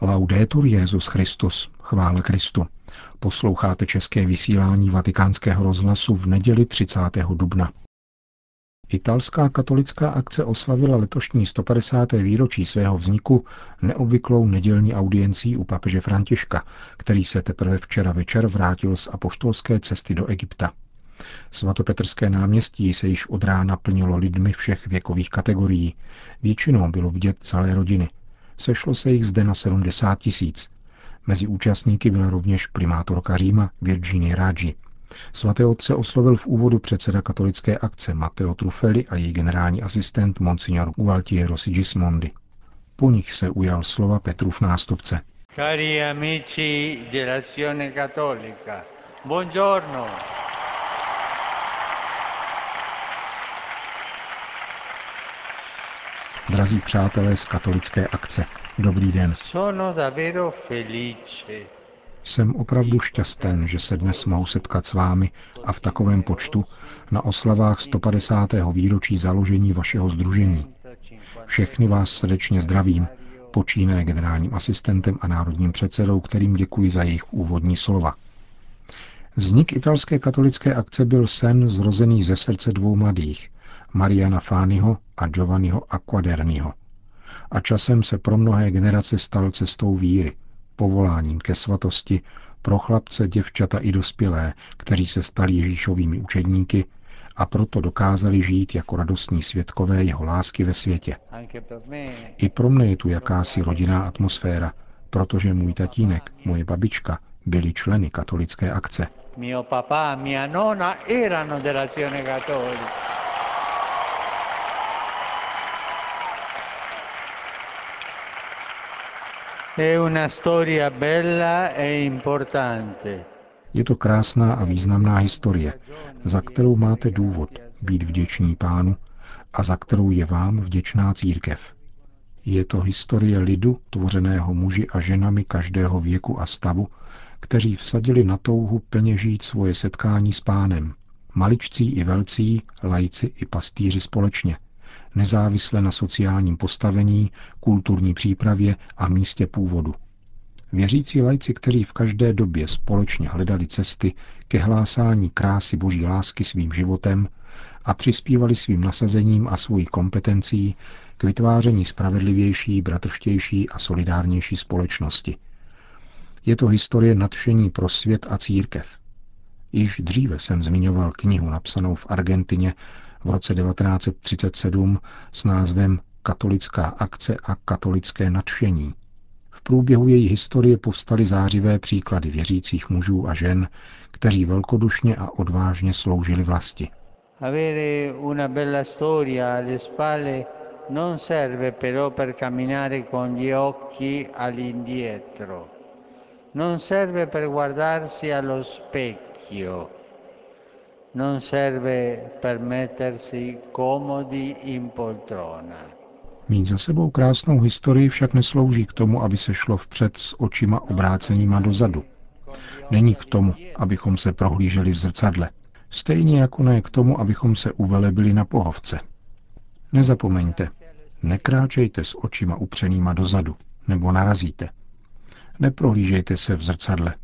Laudetur Jezus Christus, chvále Kristu. Posloucháte české vysílání Vatikánského rozhlasu v neděli 30. dubna. Italská katolická akce oslavila letošní 150. výročí svého vzniku neobvyklou nedělní audiencí u papeže Františka, který se teprve včera večer vrátil z apoštolské cesty do Egypta. Svatopetrské náměstí se již od rána plnilo lidmi všech věkových kategorií. Většinou bylo vidět celé rodiny. Sešlo se jich zde na 70 tisíc. Mezi účastníky byla rovněž primátorka Říma Virginie Raggi. Svaté otce oslovil v úvodu předseda katolické akce Matteo Truffelli a její generální asistent Monsignor Gualtiero Sigismondi. Po nich se ujal slova Petrův nástupce. Cari amici dell'Azione Cattolica, buongiorno. Drazí přátelé z katolické akce, dobrý den. Sono davvero felice Jsem opravdu šťasten, že se dnes mohu setkat s vámi a v takovém počtu na oslavách 150. výročí založení vašeho združení. Všechny vás srdečně zdravím, počínaje generálním asistentem a národním předsedou, kterým děkuji za jejich úvodní slova. Vznik italské katolické akce byl sen zrozený ze srdce dvou mladých, Mariana Fányho a Giovanniho Acquaderniho. A časem se pro mnohé generace stal cestou víry, povoláním ke svatosti pro chlapce, děvčata i dospělé, kteří se stali Ježíšovými učedníky a proto dokázali žít jako radostní svědkové jeho lásky ve světě. I pro mne je tu jakási rodinná atmosféra, protože můj tatínek, moje babička byli členy katolické akce. Mio papà, mia nonna erano dell'Azione Cattolica. Una storia bella e importante. Je to krásná a významná historie, za kterou máte důvod být vděční pánu a za kterou je vám vděčná církev. Je to historie lidu, tvořeného muži a ženami každého věku a stavu, kteří vsadili na touhu plně žít svoje setkání s pánem. Maličcí i velcí, lajci i pastýři společně, nezávisle na sociálním postavení, kulturní přípravě a místě původu. Věřící lajci, kteří v každé době společně hledali cesty ke hlásání krásy boží lásky svým životem a přispívali svým nasazením a svojí kompetencí k vytváření spravedlivější, bratrštější a solidárnější společnosti. Je to historie nadšení pro svět a církev. Již dříve jsem zmiňoval knihu napsanou v Argentině v roce 1937 s názvem Katolická akce a katolické nadšení. V průběhu její historie povstaly zářivé příklady věřících mužů a žen, kteří velkodušně a odvážně sloužili vlasti. Non serve per guardarsi allo specchio. Non serve per mettersi comodi in poltrona. Mít za sebou krásnou historii však neslouží k tomu, aby se šlo vpřed s očima obrácenýma dozadu. Není k tomu, abychom se prohlíželi v zrcadle. Stejně jako ne k tomu, abychom se uvelebili na pohovce. Nezapomeňte, nekráčejte s očima upřenýma dozadu, nebo narazíte. Neprohlížejte se v zrcadle.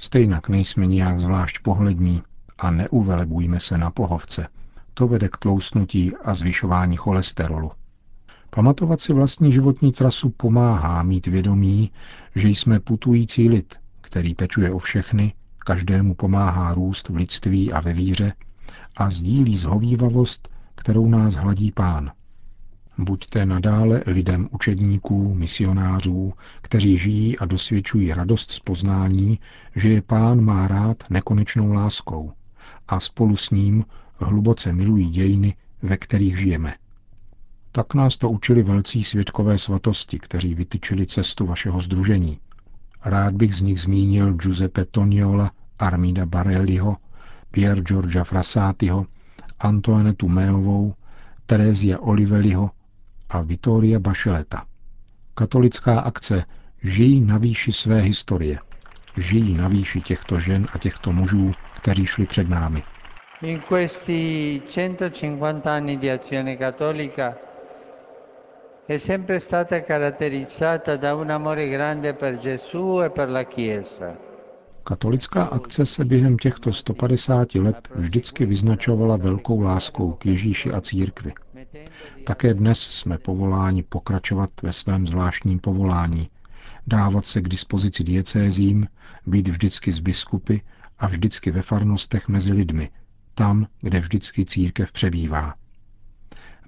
Stejnak nejsme nijak zvlášť pohlední a neuvelebujme se na pohovce. To vede k tlousnutí a zvyšování cholesterolu. Pamatovat si vlastní životní trasu pomáhá mít vědomí, že jsme putující lid, který pečuje o všechny, každému pomáhá růst v lidství a ve víře a sdílí zhovývavost, kterou nás hladí pán. Buďte nadále lidem učedníků, misionářů, kteří žijí a dosvědčují radost z poznání, že je pán má rád nekonečnou láskou a spolu s ním hluboce milují dějiny, ve kterých žijeme. Tak nás to učili velcí svědkové svatosti, kteří vytyčili cestu vašeho združení. Rád bych z nich zmínil Giuseppe Toniola, Armida Barelliho, Pier Giorgia Frassatiho, Antoinetu Meovou, Terezia Oliveliho a Vittoria Bacheleta. Katolická akce žijí na výši své historie. Žijí na výši těchto žen a těchto mužů, kteří šli před námi. In questi 150 anni di azione cattolica è sempre stata caratterizzata da un amore grande per Gesù e per la Chiesa. Katolická akce se během těchto 150 let vždycky vyznačovala velkou láskou k Ježíši a církvi. Také dnes jsme povoláni pokračovat ve svém zvláštním povolání, dávat se k dispozici diecézím, být vždycky z biskupy a vždycky ve farnostech mezi lidmi, tam, kde vždycky církev přebývá.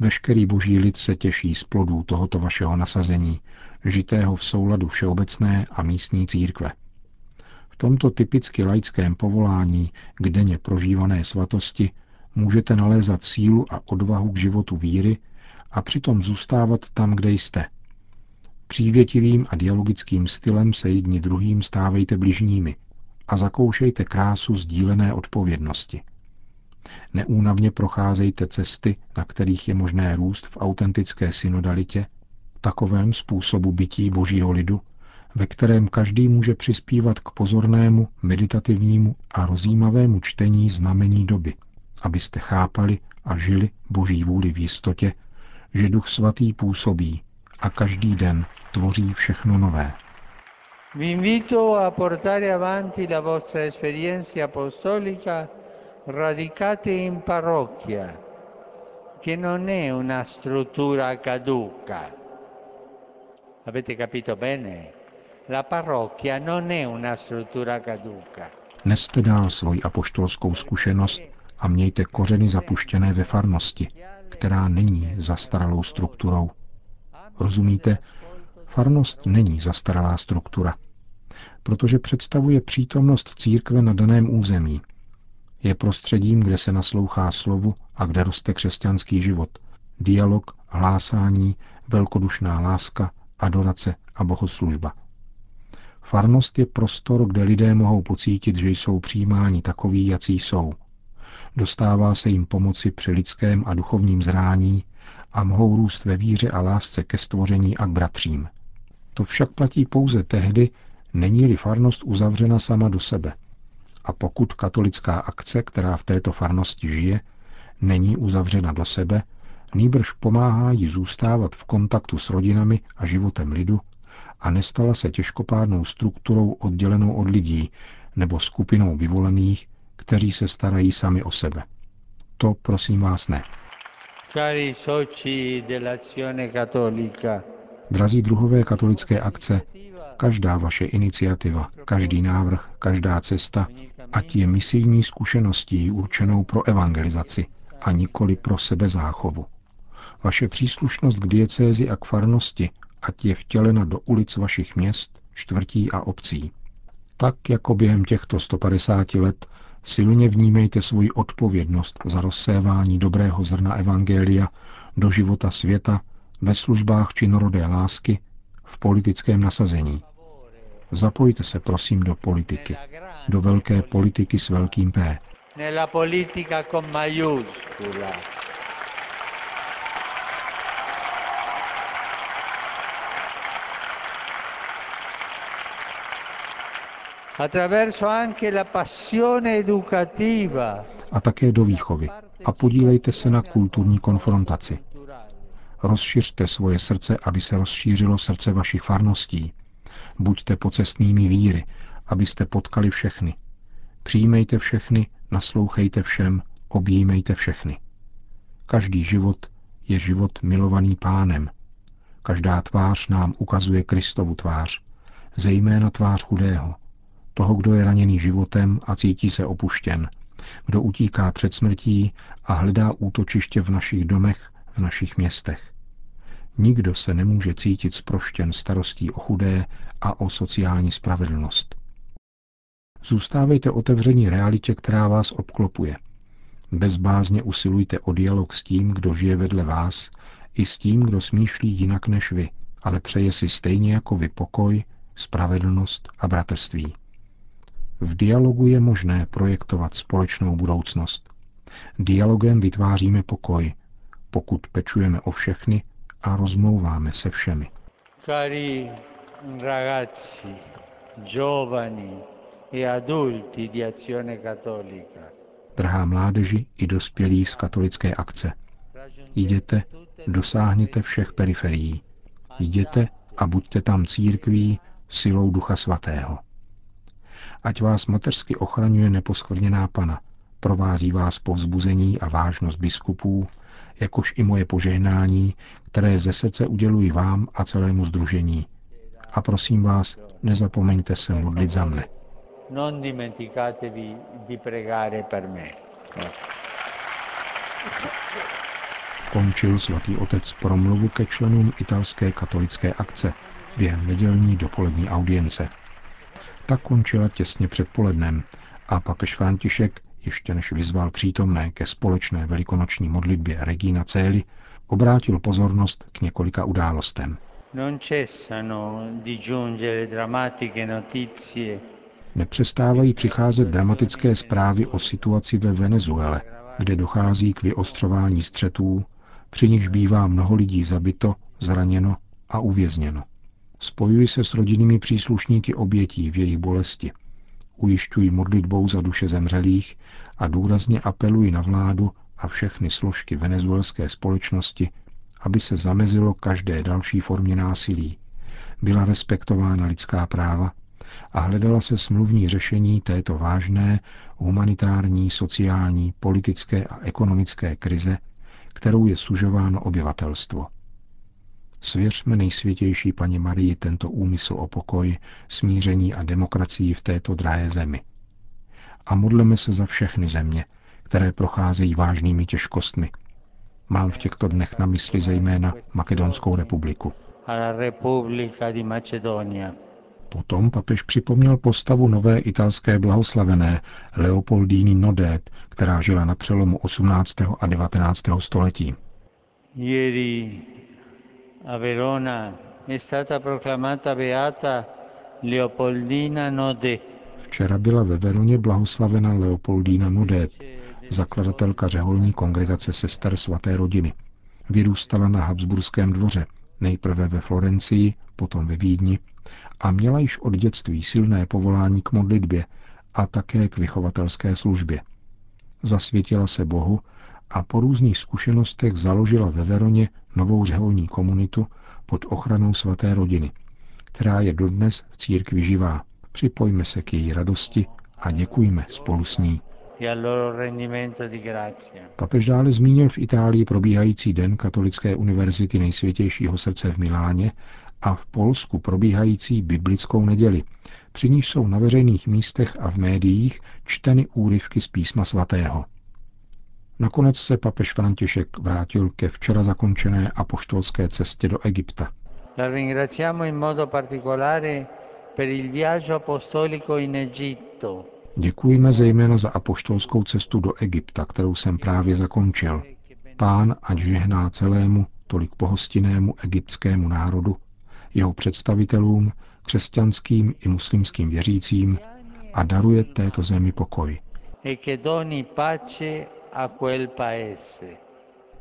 Veškerý boží lid se těší z plodů tohoto vašeho nasazení, žitého v souladu všeobecné a místní církve. V tomto typicky laickém povolání k denně prožívané svatosti můžete nalézat sílu a odvahu k životu víry a přitom zůstávat tam, kde jste. Přívětivým a dialogickým stylem se jedni druhým stávejte bližními a zakoušejte krásu sdílené odpovědnosti. Neúnavně procházejte cesty, na kterých je možné růst v autentické synodalitě, takovém způsobu bytí božího lidu, ve kterém každý může přispívat k pozornému, meditativnímu a rozjímavému čtení znamení doby, abyste chápali a žili boží vůli v jistotě, že Duch Svatý působí a každý den tvoří všechno nové. Vi invito a portare avanti la vostra esperienza apostolica radicate in parrocchia, che non è una struttura caduca. Avete capito bene? La parrocchia non è una struttura caduca. Neste dál svoji apoštolskou zkušenost a mějte kořeny zapuštěné ve farnosti, která není zastaralou strukturou. Rozumíte? Farnost není zastaralá struktura, protože představuje přítomnost církve na daném území. Je prostředím, kde se naslouchá slovu a kde roste křesťanský život. Dialog, hlásání, velkodušná láska, adorace a bohoslužba. Farnost je prostor, kde lidé mohou pocítit, že jsou přijímáni takoví, jací jsou. Dostává se jim pomoci při lidském a duchovním zrání a mohou růst ve víře a lásce ke stvoření a k bratřím. To však platí pouze tehdy, není-li farnost uzavřena sama do sebe. A pokud katolická akce, která v této farnosti žije, není uzavřena do sebe, nýbrž pomáhá jí zůstávat v kontaktu s rodinami a životem lidu a nestala se těžkopádnou strukturou oddělenou od lidí nebo skupinou vyvolených, kteří se starají sami o sebe. To prosím vás ne. Cari soci dell'azione cattolica, Drazí druhové katolické akce, každá vaše iniciativa, každý návrh, každá cesta, ať je misijní zkušeností určenou pro evangelizaci a nikoli pro sebezáchovu. Vaše příslušnost k diecézi a k farnosti, ať je vtělena do ulic vašich měst, čtvrtí a obcí. Tak jako během těchto 150 let silně vnímejte svoji odpovědnost za rozsévání dobrého zrna Evangelia do života světa ve službách činorodé lásky, v politickém nasazení. Zapojte se prosím do politiky, do velké politiky s velkým P. nella politica con maiuscola. Attraverso anche la passione educativa. A také do výchovy. A podílejte se na kulturní konfrontaci. Rozšiřte svoje srdce, aby se rozšířilo srdce vašich farností. Buďte pocestnými víry, abyste potkali všechny. Přijímejte všechny, naslouchejte všem, objímejte všechny. Každý život je život milovaný pánem. Každá tvář nám ukazuje Kristovu tvář, zejména tvář chudého, toho, kdo je raněný životem a cítí se opuštěn, kdo utíká před smrtí a hledá útočiště v našich domech, v našich městech. Nikdo se nemůže cítit sproštěn starostí o chudé a o sociální spravedlnost. Zůstávejte otevření realitě, která vás obklopuje. Bezbázně usilujte o dialog s tím, kdo žije vedle vás, i s tím, kdo smýšlí jinak než vy, ale přeje si stejně jako vy pokoj, spravedlnost a bratrství. V dialogu je možné projektovat společnou budoucnost. Dialogem vytváříme pokoj, pokud pečujeme o všechny a rozmlouváme se všemi. Cari ragazzi, giovani e adulti di Azione Cattolica, Drahá mládeži i dospělí z katolické akce. Jděte, dosáhněte všech periferií, Jděte a buďte tam církví silou Ducha Svatého. Ať vás mateřsky ochraňuje neposkvrněná Pana, provází vás povzbuzení a vážnost biskupů, jakož i moje požehnání, které ze srdce uděluji vám a celému združení. A prosím vás, nezapomeňte se modlit za mne. Non dimenticatevi di pregare per me. Končil svatý otec promluvu ke členům italské katolické akce během nedělní dopolední audience. Ta končila těsně před polednem a papež František, ještě než vyzval přítomné ke společné velikonoční modlitbě Regina Cély, obrátil pozornost k několika událostem. Nepřestávají přicházet dramatické zprávy o situaci ve Venezuele, kde dochází k vyostřování střetů, při nichž bývá mnoho lidí zabito, zraněno a uvězněno. Spojuji se s rodinnými příslušníky obětí v jejich bolesti. Ujišťuji modlitbou za duše zemřelých a důrazně apeluji na vládu a všechny složky venezuelské společnosti, aby se zamezilo každé další formě násilí, byla respektována lidská práva a hledala se smluvní řešení této vážné humanitární, sociální, politické a ekonomické krize, kterou je sužováno obyvatelstvo. Svěřme nejsvětější paní Marii tento úmysl o pokoj, smíření a demokracii v této drahé zemi. A modleme se za všechny země, které procházejí vážnými těžkostmi. Mám v těchto dnech na mysli zejména Makedonskou republiku. Potom papež připomněl postavu nové italské blahoslavené Leopoldíny Nodet, která žila na přelomu 18. a 19. století. A Verona è stata proclamata beata Leopoldina Nodet. Včera byla ve Veroně blahoslavena Leopoldína Nodet, zakladatelka řeholní kongregace sester svaté rodiny. Vyrůstala na Habsburském dvoře, nejprve ve Florencii, potom ve Vídni a měla již od dětství silné povolání k modlitbě a také k vychovatelské službě. Zasvětila se Bohu a po různých zkušenostech založila ve Veroně novou řeholní komunitu pod ochranou svaté rodiny, která je dodnes v církvi živá. Připojme se k její radosti a děkujme spolu s ní. Papež dále zmínil v Itálii probíhající den Katolické univerzity nejsvětějšího srdce v Miláně a v Polsku probíhající biblickou neděli. Při níž jsou na veřejných místech a v médiích čteny úryvky z písma svatého. Nakonec se papež František vrátil ke včera zakončené apoštolské cestě do Egypta. Děkujeme zejména za apoštolskou cestu do Egypta, kterou jsem právě zakončil. Pán ať žehná celému, tolik pohostinnému egyptskému národu, jeho představitelům, křesťanským i muslimským věřícím a daruje této zemi pokoj. E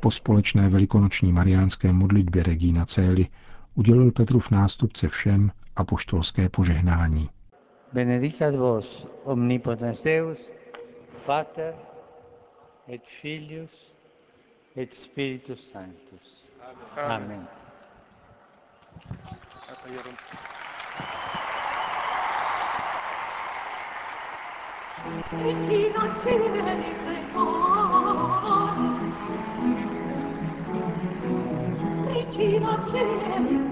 po společné velikonoční mariánské modlitbě Regina Cély udělil Petrův nástupce všem apoštolské požehnání. Benedicat vos omnipotens Deus, Pater et Filius et Spiritus Sanctus. Amen. Amen. Regina Celi Regina Celi